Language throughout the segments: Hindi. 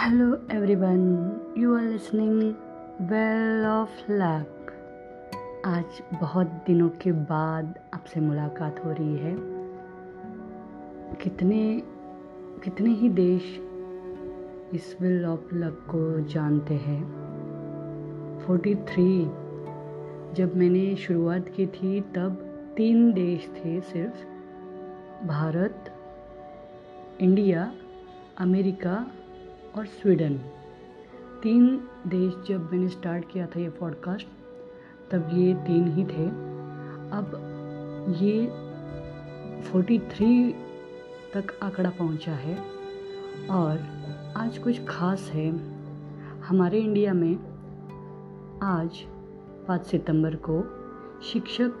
Hello everyone you are listening well of luck आज बहुत दिनों के बाद आपसे मुलाकात हो रही है। कितने कितने ही देश इस वेल ऑफ़ लक को जानते हैं। 43 जब मैंने शुरुआत की थी, तब तीन देश थे सिर्फ़। भारत इंडिया अमेरिका और स्वीडन। तीन देश जब मैंने स्टार्ट किया था ये पॉडकास्ट तब ये तीन ही थे। अब ये 43 तक आंकड़ा पहुँचा है और आज कुछ खास है। हमारे इंडिया में आज पाँच सितंबर को शिक्षक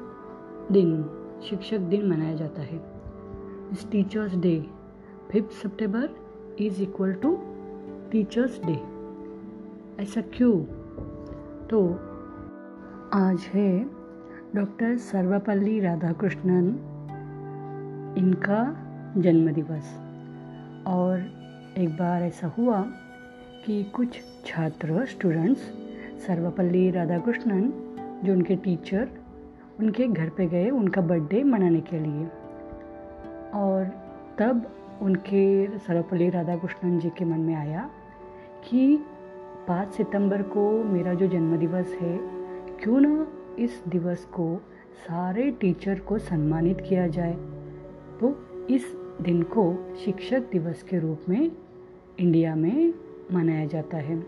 दिन शिक्षक दिन मनाया जाता है। इस teachers day fifth September is equal to teachers day ऐसा क्यों? तो आज है डॉक्टर सर्वपल्ली राधाकृष्णन इनका जन्मदिवस। और एक बार ऐसा हुआ कि कुछ छात्र स्टूडेंट्स सर्वपल्ली राधाकृष्णन, जो उनके टीचर उनके घर पे गए उनका बर्थडे मनाने के लिए। और तब उनके सर्वपल्ली राधाकृष्णन जी के मन में आया कि पाँच सितंबर को मेरा जो जन्मदिवस है, क्यों ना इस दिवस को सारे टीचर को सम्मानित किया जाए। तो इस दिन को शिक्षक दिवस के रूप में इंडिया में मनाया जाता है।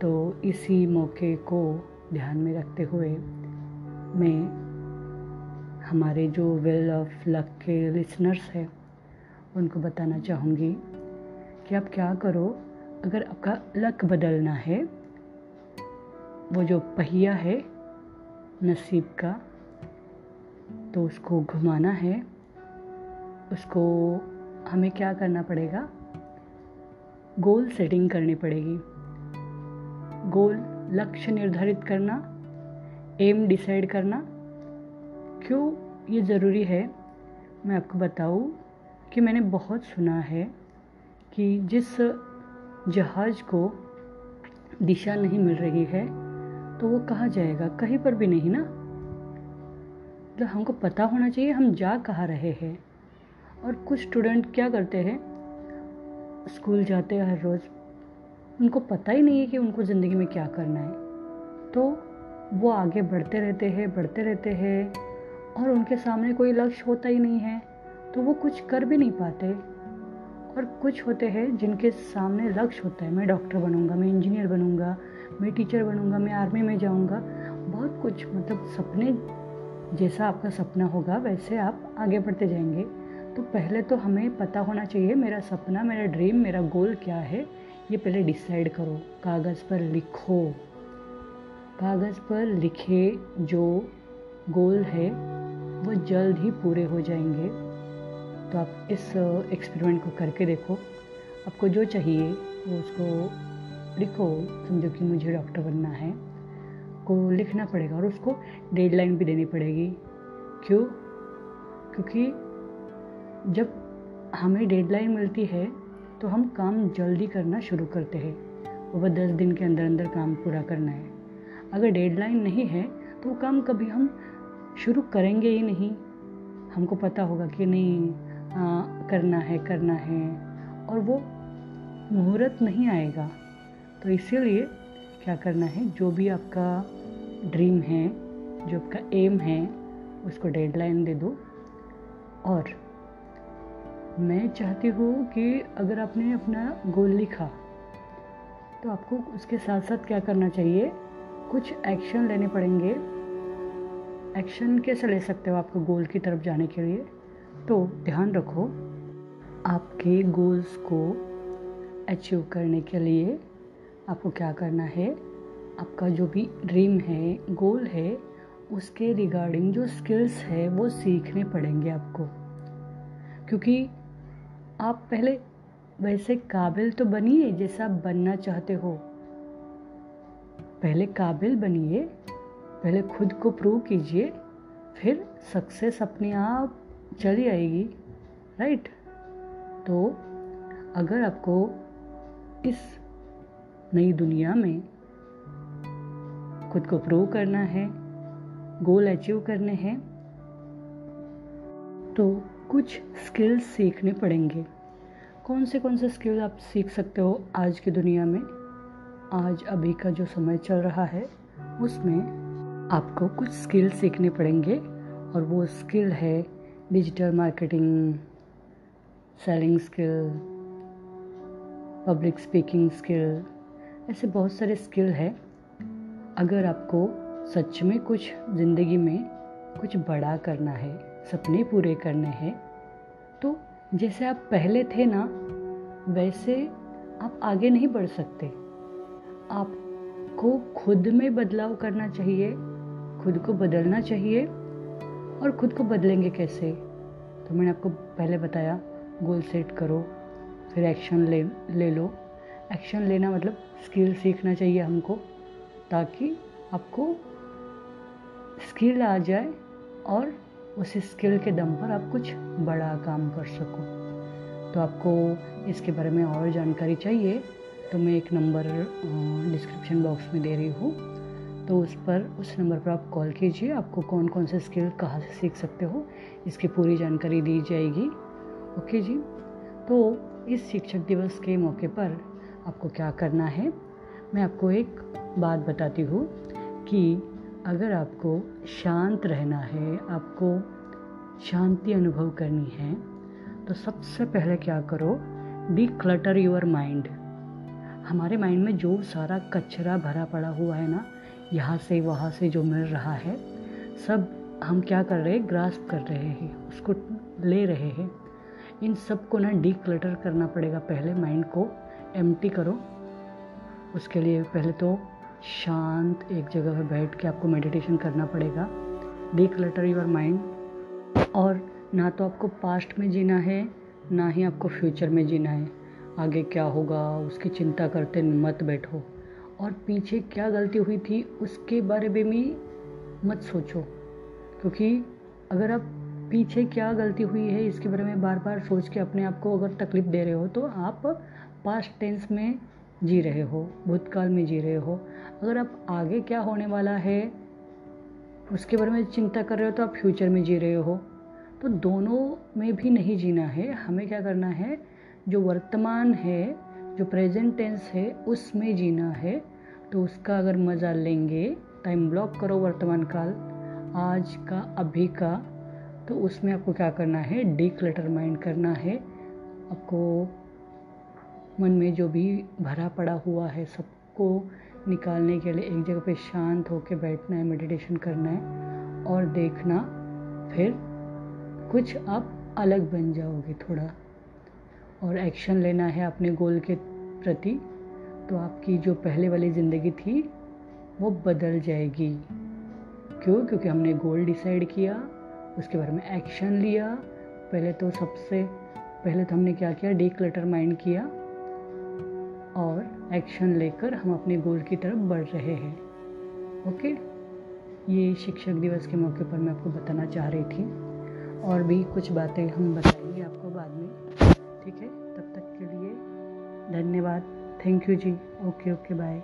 तो इसी मौके को ध्यान में रखते हुए मैं, हमारे जो वेल ऑफ़ लक के लिसनर्स हैं, उनको बताना चाहूँगी कि आप क्या करो अगर आपका लक बदलना है, वो जो पहिया है नसीब का तो उसको घुमाना है। उसको हमें क्या करना पड़ेगा? गोल सेटिंग करनी पड़ेगी। गोल लक्ष्य निर्धारित करना, एम डिसाइड करना। क्यों ये ज़रूरी है? मैं आपको बताऊँ कि मैंने बहुत सुना है कि जिस जहाज़ को दिशा नहीं मिल रही है तो वो कहाँ जाएगा? कहीं पर भी नहीं ना। मतलब हमको पता होना चाहिए, हम जा कहाँ रहे हैं। और कुछ स्टूडेंट क्या करते हैं? स्कूल जाते हैं हर रोज़। उनको पता ही नहीं है कि उनको ज़िंदगी में क्या करना है। तो वो आगे बढ़ते रहते हैं, बढ़ते रहते हैं, और उनके सामने कोई लक्ष्य होता ही नहीं है। तो वो कुछ कर भी नहीं पाते। और कुछ होते हैं जिनके सामने लक्ष्य होता है। मैं डॉक्टर बनूँगा, मैं इंजीनियर बनूँगा, मैं टीचर बनूँगा, मैं आर्मी में जाऊँगा। बहुत कुछ मतलब सपने जैसा आपका सपना होगा, वैसे आप आगे बढ़ते जाएँगे। तो पहले तो हमें पता होना चाहिए, मेरा सपना, मेरा ड्रीम मेरा गोल क्या है? ये पहले डिसाइड करो। कागज़ पर लिखो। कागज़ पर लिखे जो गोल है, वो जल्द ही पूरे हो जाएँगे। तो आप इस एक्सपेरिमेंट को करके देखो। आपको जो चाहिए, वो उसको लिखो। समझो कि मुझे डॉक्टर बनना है। को लिखना पड़ेगा और उसको डेडलाइन भी देनी पड़ेगी। क्यों? क्योंकि जब हमें डेडलाइन मिलती है तो हम काम जल्दी करना शुरू करते हैं। वह दस दिन के अंदर अंदर काम पूरा करना है। अगर डेडलाइन नहीं है तो काम कभी हम शुरू करेंगे ही नहीं। हमको पता होगा कि नहीं आ, करना है करना है। और वो मुहूर्त नहीं आएगा। तो इसीलिए क्या करना है जो भी आपका ड्रीम है जो आपका एम है उसको डेडलाइन दे दो। और मैं चाहती हूँ कि अगर आपने अपना गोल लिखा तो आपको उसके साथ साथ क्या करना चाहिए? कुछ एक्शन लेने पड़ेंगे। एक्शन कैसे ले सकते हो आपको गोल की तरफ़ जाने के लिए? तो ध्यान रखो, आपके गोल्स को अचीव करने के लिए आपको क्या करना है? आपका जो भी ड्रीम है गोल है, उसके रिगार्डिंग जो स्किल्स है, वो सीखने पड़ेंगे आपको। क्योंकि आप पहले वैसे काबिल तो बनिए जैसा आप बनना चाहते हो। पहले काबिल बनिए, पहले खुद को प्रूव कीजिए, फिर सक्सेस अपने आप चली आएगी राइट तो अगर आपको इस नई दुनिया में खुद को प्रूव करना है गोल अचीव करने हैं तो कुछ स्किल्स सीखने पड़ेंगे। कौन से कौन से स्किल आप सीख सकते हो आज की दुनिया में? आज, अभी का जो समय चल रहा है, उसमें आपको कुछ स्किल सीखने पड़ेंगे और वो स्किल है digital marketing selling skill public speaking skill ऐसे बहुत सारे स्किल है। अगर आपको सच में कुछ ज़िंदगी में कुछ बड़ा करना है, सपने पूरे करने हैं तो जैसे आप पहले थे ना, वैसे आप आगे नहीं बढ़ सकते। आपको खुद में बदलाव करना चाहिए, खुद को बदलना चाहिए और खुद को बदलेंगे कैसे? तो मैंने आपको पहले बताया गोल सेट करो, फिर एक्शन ले ले लो। एक्शन लेना मतलब स्किल सीखना चाहिए हमको, ताकि आपको स्किल आ जाए और उस स्किल के दम पर आप कुछ बड़ा काम कर सको। तो आपको इसके बारे में और जानकारी चाहिए तो मैं एक नंबर डिस्क्रिप्शन बॉक्स में दे रही हूँ। तो उस पर उस नंबर पर आप कॉल कीजिए। आपको कौन कौन से स्किल कहाँ से सीख सकते हो, इसकी पूरी जानकारी दी जाएगी। ओके जी? तो इस शिक्षक दिवस के मौके पर आपको क्या करना है? मैं आपको एक बात बताती हूँ कि अगर आपको शांत रहना है, आपको शांति अनुभव करनी है तो सबसे पहले क्या करो डी क्लटर योर माइंड हमारे माइंड में जो सारा कचरा भरा पड़ा हुआ है ना यहाँ से, वहाँ से जो मिल रहा है, सब हम क्या कर रहे हैं, ग्रास्प कर रहे हैं, उसको ले रहे हैं। इन सबको ना डी क्लटर करना पड़ेगा पहले माइंड को एम करो। उसके लिए पहले तो शांत एक जगह पर बैठ के आपको मेडिटेशन करना पड़ेगा। डी क्लटर योर माइंड और ना तो आपको पास्ट में जीना है, ना ही आपको फ्यूचर में जीना है। आगे क्या होगा, उसकी चिंता करते मत बैठो। और पीछे क्या गलती हुई थी, उसके बारे में भी मत सोचो। क्योंकि अगर आप पीछे क्या गलती हुई है, इसके बारे में बार बार सोच के अपने आप को अगर तकलीफ़ दे रहे हो तो आप पास्ट टेंस में जी रहे हो, भूतकाल में जी रहे हो। अगर आप आगे क्या होने वाला है, उसके बारे में चिंता कर रहे हो तो आप फ्यूचर में जी रहे हो। तो दोनों में भी नहीं जीना है, हमें क्या करना है, जो वर्तमान है जो प्रेजेंट टेंस है, उसमें जीना है। तो उसका अगर मज़ा लेंगे टाइम ब्लॉक करो वर्तमान काल, आज का, अभी का तो उसमें आपको क्या करना है? डी क्लटर माइंड करना है। आपको मन में जो भी भरा पड़ा हुआ है, सबको निकालने के लिए एक जगह पे शांत होकर बैठना है मेडिटेशन करना है और देखना, फिर कुछ आप अलग बन जाओगे थोड़ा। और एक्शन लेना है अपने गोल के प्रति तो आपकी जो पहले वाली ज़िंदगी थी, वो बदल जाएगी। क्यों? क्योंकि हमने गोल डिसाइड किया, उसके बारे में एक्शन लिया। पहले तो सबसे, पहले तो हमने क्या किया? डी क्लटर माइंड किया। और एक्शन लेकर हम अपने गोल की तरफ़ बढ़ रहे हैं। ओके ये शिक्षक दिवस के मौके पर मैं आपको बताना चाह रही थी। और भी कुछ बातें हम बताएँगे आपको बाद में। ठीक है? तब तक के लिए धन्यवाद। Thank you ji. Okay okay bye